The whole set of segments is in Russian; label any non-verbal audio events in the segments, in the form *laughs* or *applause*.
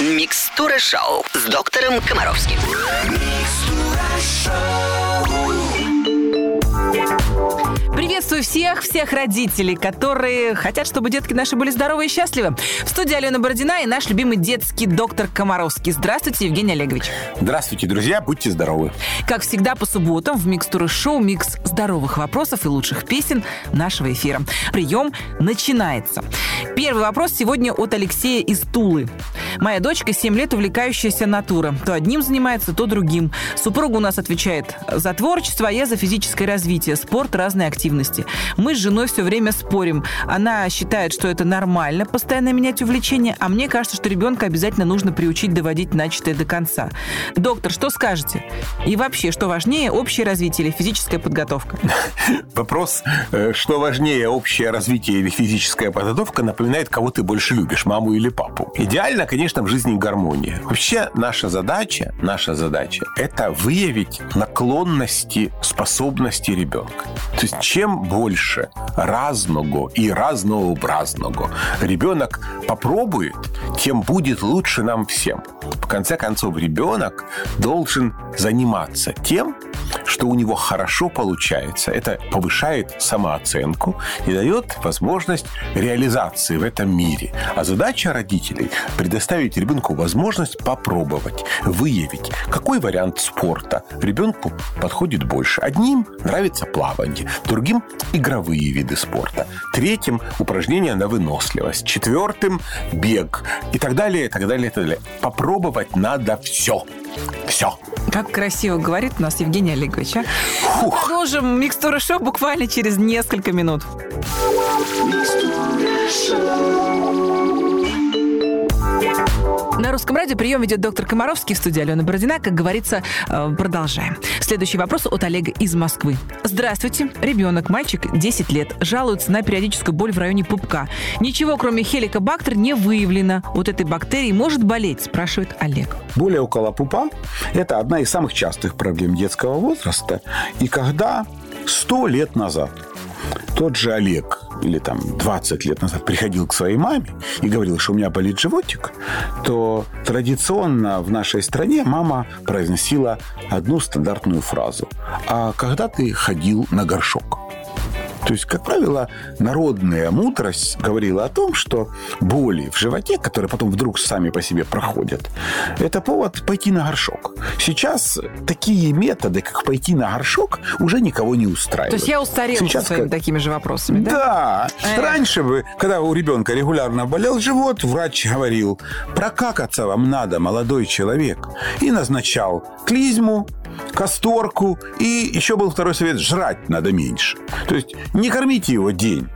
Микстура шоу с доктором Комаровским. Приветствую всех, всех родителей, которые хотят, чтобы детки наши были здоровы и счастливы. В студии Алена Бородина и наш любимый детский доктор Комаровский. Здравствуйте, Евгений Олегович. Здравствуйте, друзья, будьте здоровы. Как всегда, по субботам в Микстуры шоу микс здоровых вопросов и лучших песен нашего эфира. Прием начинается. Первый вопрос сегодня от Алексея из Тулы. Моя дочка 7 лет увлекающаяся натура. То одним занимается, то другим. Супруга у нас отвечает за творчество, а я за физическое развитие, спорт, разные активности. Мы с женой все время спорим. Она считает, что это нормально, постоянно менять увлечение, а мне кажется, что ребенка обязательно нужно приучить доводить начатое до конца. Доктор, что скажете? И вообще, что важнее, общее развитие или физическая подготовка? *laughs* Вопрос, э, что важнее, общее развитие или физическая подготовка, напоминает, кого ты больше любишь, маму или папу. Идеально, конечно, в жизни гармония. Вообще, наша задача, наша задача – это выявить наклонности, способности ребенка. То есть, чем больше разного и разнообразного ребенок попробует, тем будет лучше нам всем. В конце концов, ребенок должен заниматься тем, что у него хорошо получается. Это повышает самооценку и дает возможность реализации в этом мире. А задача родителей – предоставить ребенку возможность попробовать, выявить, какой вариант спорта ребенку подходит больше. Одним нравится плавание, другим – игровые виды спорта, третьим – упражнения на выносливость, четвертым – бег и так далее, и так далее, и так далее. Попробовать надо все. Все. Как красиво говорит у нас Евгений Олегович, а? Мы продолжим микстуру шоу буквально через несколько минут. На русском радио прием ведет доктор Комаровский в студии Алена Бородина. Как говорится, э, продолжаем. Следующий вопрос от Олега из Москвы. Здравствуйте. Ребенок, мальчик, 10 лет, жалуется на периодическую боль в районе пупка. Ничего, кроме хеликобактер, не выявлено. Вот этой бактерии может болеть, спрашивает Олег. Более около пупа – это одна из самых частых проблем детского возраста. И когда 100 лет назад тот же Олег или там 20 лет назад приходил к своей маме и говорил, что у меня болит животик, то традиционно в нашей стране мама произносила одну стандартную фразу. А когда ты ходил на горшок? То есть, как правило, народная мудрость говорила о том, что боли в животе, которые потом вдруг сами по себе проходят, это повод пойти на горшок. Сейчас такие методы, как пойти на горшок, уже никого не устраивают. То есть я устарел Сейчас своими как- такими же вопросами, да? Да. Эх. Раньше бы, когда у ребенка регулярно болел живот, врач говорил, прокакаться вам надо, молодой человек. И назначал клизму, касторку. И еще был второй совет, жрать надо меньше. То есть не кормите его день.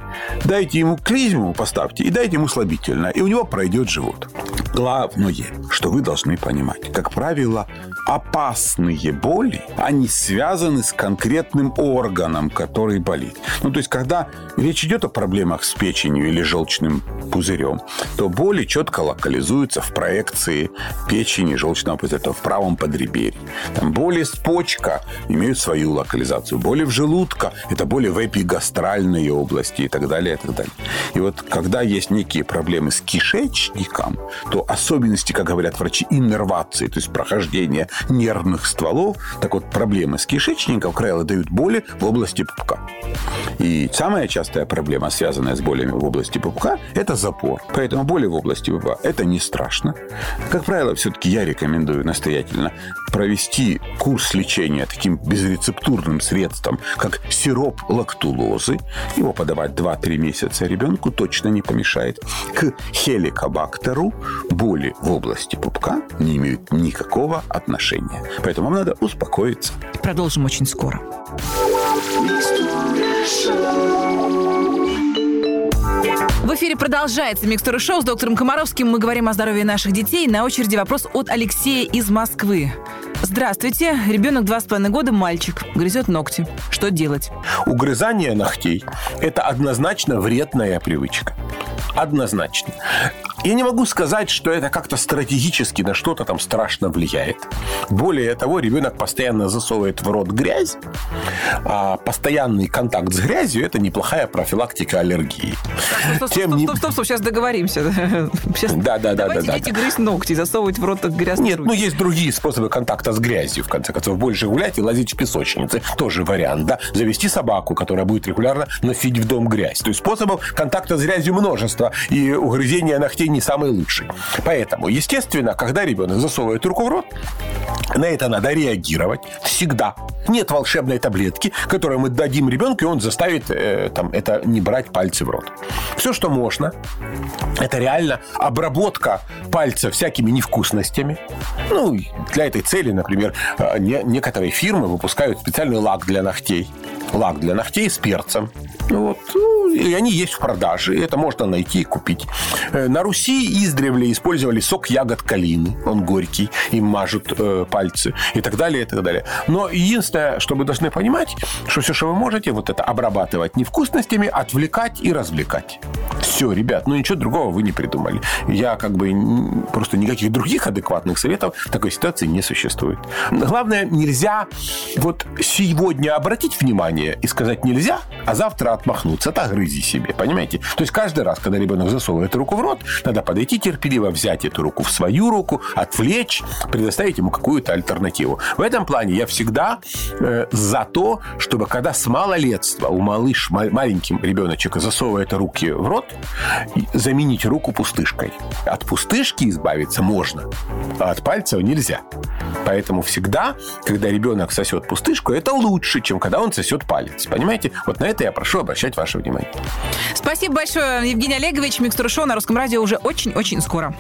Дайте ему клизму, поставьте, и дайте ему слабительное. И у него пройдет живот. Главное, что вы должны понимать, как правило, опасные боли, они связаны с конкретным органом, который болит. Ну, то есть, когда речь идет о проблемах с печенью или желчным пузырем, то боли четко локализуются в проекции печени желчного пузыря, то в правом подреберье. Там боли с почка имеют свою локализацию. Боли в желудка – это боли в эпигастральной области и так далее, и так далее. И вот когда есть некие проблемы с кишечником, то особенности, как говорят врачи, иннервации, то есть прохождение нервных стволов, так вот проблемы с кишечником, правило, дают боли в области пупка. И самая частая проблема, связанная с болями в области пупка, это запор. Поэтому боли в области пупка – это не страшно. Как правило, все-таки я рекомендую настоятельно провести курс лечения таким безрецептурным средством, как сироп лактулозы. Его подавать 2-3 месяца ребенку точно не помешает. К хеликобактеру боли в области пупка не имеют никакого отношения. Поэтому вам надо успокоиться. Продолжим очень скоро. В эфире продолжается Микстура Шоу с доктором Комаровским. Мы говорим о здоровье наших детей. На очереди вопрос от Алексея из Москвы. Здравствуйте. Ребенок два с половиной года, мальчик. Грызет ногти. Что делать? Угрызание ногтей – это однозначно вредная привычка. Однозначно. Я не могу сказать, что это как-то стратегически на что-то там страшно влияет. Более того, ребенок постоянно засовывает в рот грязь, а постоянный контакт с грязью – это неплохая профилактика аллергии. Стоп, стоп, стоп, стоп, стоп, стоп, сейчас договоримся. *laughs* Сейчас Да, да, да, Давайте да, да. дети грызть ногти, засовывать в рот грязные Нет, руки. ну есть другие способы контакта с грязью, в конце концов. Больше гулять и лазить в песочнице. Тоже вариант, да. Завести собаку, которая будет регулярно носить в дом грязь. То есть способов контакта с грязью множество. И угрызение ногтей не самый лучший. Поэтому, естественно, когда ребенок засовывает руку в рот, на это надо реагировать всегда. Нет волшебной таблетки, которую мы дадим ребенку, и он заставит э, там, это не брать пальцы в рот. Все, что можно, это реально обработка пальца всякими невкусностями. Ну, для этой цели, например, э, не- некоторые фирмы выпускают специальный лак для ногтей. Лак для ногтей с перцем. Ну Вот. Ну, и они есть в продаже. Это можно найти и купить. Э, На Руси издревле использовали сок ягод калины. Он горький. Им мажут э, пальцы. И так далее, и так далее. Но единственное, что вы должны понимать, что все, что вы можете, вот это обрабатывать невкусностями, отвлекать и развлекать. Все, ребят, ну ничего другого вы не придумали. Я как бы просто никаких других адекватных советов в такой ситуации не существует. Главное, нельзя вот сегодня обратить внимание и сказать нельзя, а завтра отмахнуться. Так грызи себе, понимаете? То есть каждый раз, когда ребенок засовывает руку в рот, надо подойти терпеливо, взять эту руку в свою руку, отвлечь, предоставить ему какую-то альтернативу. В этом плане я всегда э, за то, чтобы когда с малолетства у малыш, ма- маленьким ребеночек засовывает руки в рот, заменить руку пустышкой. От пустышки избавиться можно, а от пальцев нельзя. Поэтому всегда, когда ребенок сосет пустышку, это лучше, чем когда он сосет палец. Понимаете? Вот на это я прошу обращать ваше внимание. Спасибо большое, Евгений Олегович. Микстура шоу на русском радио уже очень-очень скоро.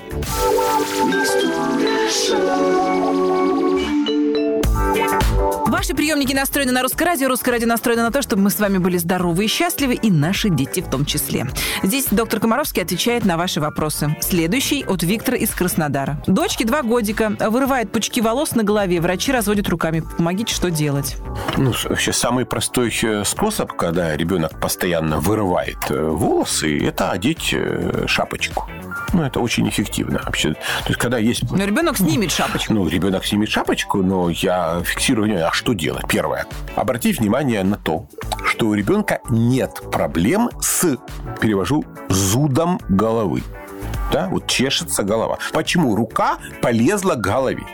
Ваши приемники настроены на русское радио, русское радио настроено на то, чтобы мы с вами были здоровы и счастливы, и наши дети в том числе. Здесь доктор Комаровский отвечает на ваши вопросы. Следующий от Виктора из Краснодара. Дочке два годика, вырывает пучки волос на голове, врачи разводят руками. Помогите, что делать? Ну, вообще, самый простой э, способ, когда ребенок постоянно вырывает э, волосы, это одеть э, шапочку. Ну, это очень эффективно вообще. То есть, когда есть Но ребенок снимет шапочку. Ну, ребенок снимет шапочку, но я фиксирую внимание. А что делать? Первое. Обратить внимание на то, что у ребенка нет проблем с, перевожу, зудом головы. Да, вот чешется голова. Почему рука полезла к голове?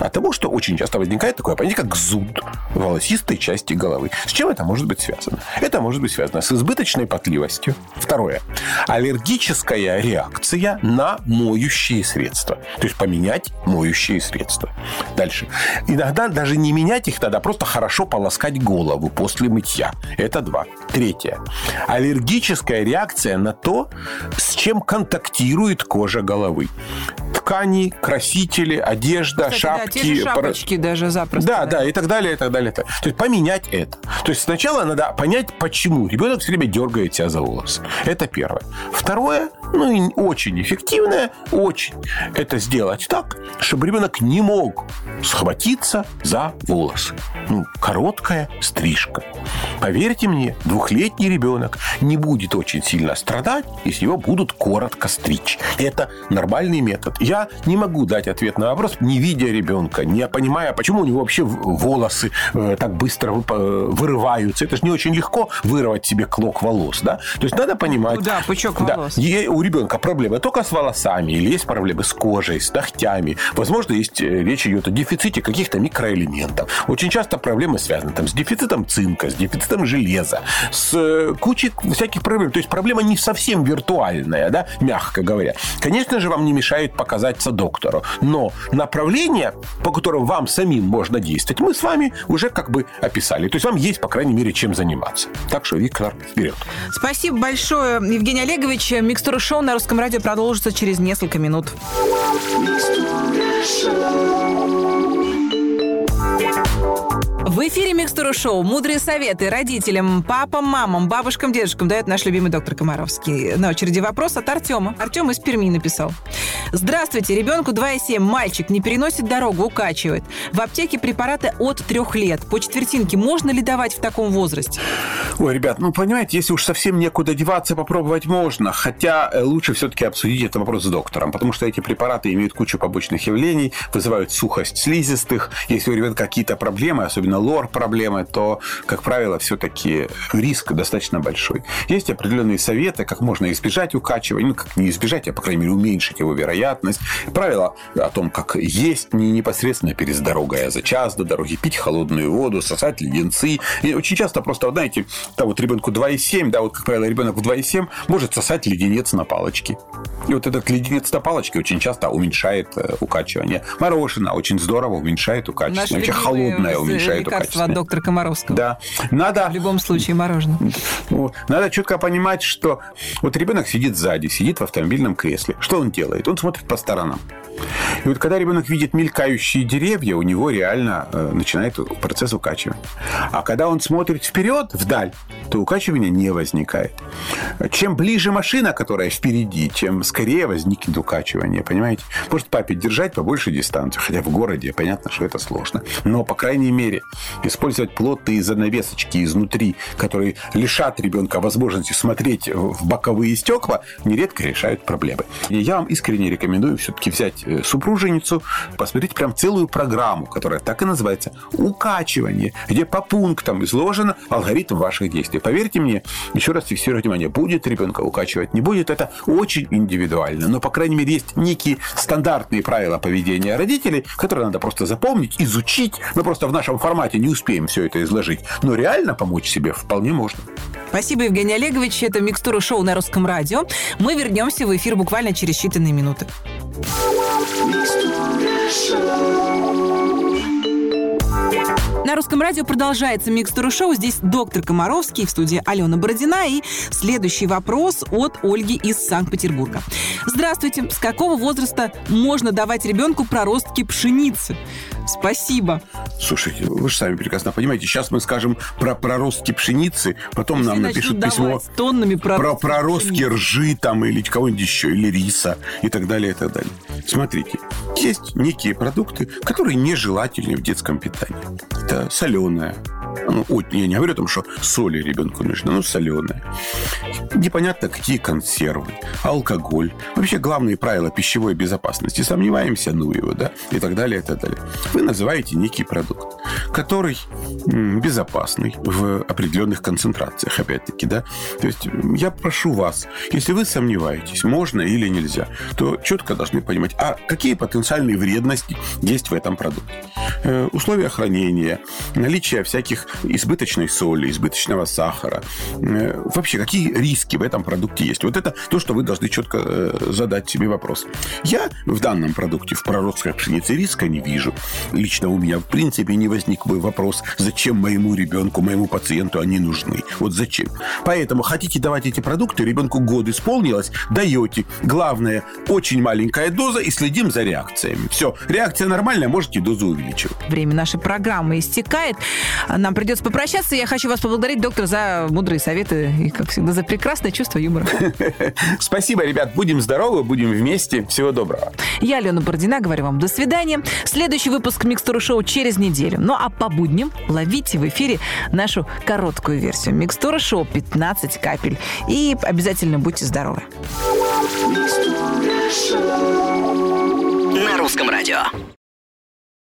От того, что очень часто возникает такое понятие, как зуд волосистой части головы. С чем это может быть связано? Это может быть связано с избыточной потливостью. Второе. Аллергическая реакция на моющие средства. То есть поменять моющие средства. Дальше. Иногда даже не менять их надо, а просто хорошо полоскать голову после мытья. Это два. Третье. Аллергическая реакция на то, с чем контактирует кожа головы. Ткани, красители, одежда, Кстати, да, шапки. те же шапочки даже запросто. да, да, и так далее, и так далее. и так далее. То есть поменять это. То есть сначала надо понять, почему ребенок все время дергает себя за волосы. Это первое. Второе, ну и очень эффективное, очень, это сделать так, чтобы ребенок не мог схватиться за волосы. Ну, короткая стрижка. Поверьте мне, двухлетний ребенок не будет очень сильно страдать, если его будут коротко стричь. Это нормальный метод. Я не могу дать ответ на вопрос, не видя ребенка, не понимая, почему у него вообще волосы э, так быстро э, вырываются. Это же не очень легко вырвать себе клок волос, да? То есть надо понимать... Ну да, пучок Да, волос. е- у ребенка проблемы только с волосами, или есть проблемы с кожей, с ногтями. Возможно, есть э, речь идет о дефиците каких-то микроэлементов. Очень часто проблемы связаны там, с дефицитом цинка, с дефицитом железа, с кучей всяких проблем. То есть проблема не совсем виртуальная, да, мягко говоря. Конечно же, вам не мешает показаться доктору, но направление, по которым вам самим можно действовать, мы с вами уже как бы описали. То есть вам есть, по крайней мере, чем заниматься. Так что, Виктор, вперед. Спасибо большое, Евгений Олегович. Микстура шоу на русском радио продолжится через несколько минут. В эфире Микстура Шоу. Мудрые советы родителям, папам, мамам, бабушкам, дедушкам дает наш любимый доктор Комаровский. На очереди вопрос от Артема. Артем из Перми написал. Здравствуйте, ребенку 2,7, мальчик, не переносит дорогу, укачивает. В аптеке препараты от трех лет. По четвертинке можно ли давать в таком возрасте? Ой, ребят, ну, понимаете, если уж совсем некуда деваться, попробовать можно. Хотя э, лучше все-таки обсудить этот вопрос с доктором, потому что эти препараты имеют кучу побочных явлений, вызывают сухость слизистых. Если у ребенка какие-то проблемы, особенно лор-проблемы, то, как правило, все-таки риск достаточно большой. Есть определенные советы, как можно избежать укачивания, ну, как не избежать, а, по крайней мере, уменьшить его вероятность. Правила о том, как есть не непосредственно перед дорогой, а за час до дороги, пить холодную воду, сосать леденцы. И очень часто просто, знаете, да, вот ребенку 2,7, да, вот, как правило, ребенок в 2,7 может сосать леденец на палочке. И вот этот леденец на палочке очень часто уменьшает э, укачивание. Мороженое очень здорово уменьшает укачивание. Наши Вообще холодное уменьшает лекарства от доктора Комаровского. Да. Надо В любом случае мороженое. Надо четко понимать, что вот ребенок сидит сзади, сидит в автомобильном кресле. Что он делает? Он смотрит по сторонам. И вот когда ребенок видит мелькающие деревья, у него реально э, начинает процесс укачивания. А когда он смотрит вперед, вдаль, то укачивания не возникает. Чем ближе машина, которая впереди, тем скорее возникнет укачивание, понимаете? Может папе держать побольше дистанцию, хотя в городе понятно, что это сложно. Но, по крайней мере, использовать плотные занавесочки изнутри, которые лишат ребенка возможности смотреть в боковые стекла, нередко решают проблемы. И я вам искренне рекомендую все-таки взять э, супруженицу, посмотреть прям целую программу, которая так и называется «Укачивание», где по пунктам изложено алгоритм ваших действий. Поверьте мне, еще раз фиксирую внимание, будет ребенка укачивать, не будет, это очень индивидуально. Но, по крайней мере, есть некие стандартные правила поведения родителей, которые надо просто запомнить, изучить. Мы просто в нашем формате не успеем все это изложить. Но реально помочь себе вполне можно. Спасибо, Евгений Олегович. Это «Микстура шоу» на Русском радио. Мы вернемся в эфир буквально через считанные минуты. На русском радио продолжается Микстура шоу. Здесь доктор Комаровский в студии Алена Бородина. И следующий вопрос от Ольги из Санкт-Петербурга. Здравствуйте. С какого возраста можно давать ребенку проростки пшеницы? Спасибо. Слушайте, вы же сами прекрасно понимаете, сейчас мы скажем про проростки пшеницы, потом нам Все напишут письмо тоннами про проростки пшеницы. ржи там или кого-нибудь еще, или риса и так далее, и так далее. Смотрите, есть некие продукты, которые нежелательны в детском питании. Это соленое. Ну, я не говорю о том, что соли ребенку нужно, но соленое. Непонятно, какие консервы, алкоголь. Вообще, главные правила пищевой безопасности. Сомневаемся, ну его, да, и так далее, и так далее. Вы называете некий продукт, который безопасный в определенных концентрациях, опять-таки, да. То есть я прошу вас, если вы сомневаетесь, можно или нельзя, то четко должны понимать, а какие потенциальные вредности есть в этом продукте. Э, условия хранения, наличие всяких избыточной соли, избыточного сахара. Э, вообще, какие риски в этом продукте есть? Вот это то, что вы должны четко э, задать себе вопрос. Я в данном продукте, в проростках пшеницы, риска не вижу. Лично у меня, в принципе, не возник бы вопрос, зачем моему ребенку, моему пациенту они нужны. Вот зачем. Поэтому хотите давать эти продукты, ребенку год исполнилось, даете. Главное, очень маленькая доза и следим за реакциями. Все, реакция нормальная, можете дозу увеличивать. Время нашей программы истекает. Нам придется попрощаться. Я хочу вас поблагодарить, доктор, за мудрые советы и, как всегда, за прекрасное чувство юмора. *laughs* Спасибо, ребят. Будем здоровы, будем вместе. Всего доброго. Я, Алена Бородина, говорю вам до свидания. Следующий выпуск Микстуры Шоу через неделю. Ну а по будням ловите в эфире нашу короткую версию. Микстура Шоу 15 капель. И обязательно будьте здоровы. На русском радио.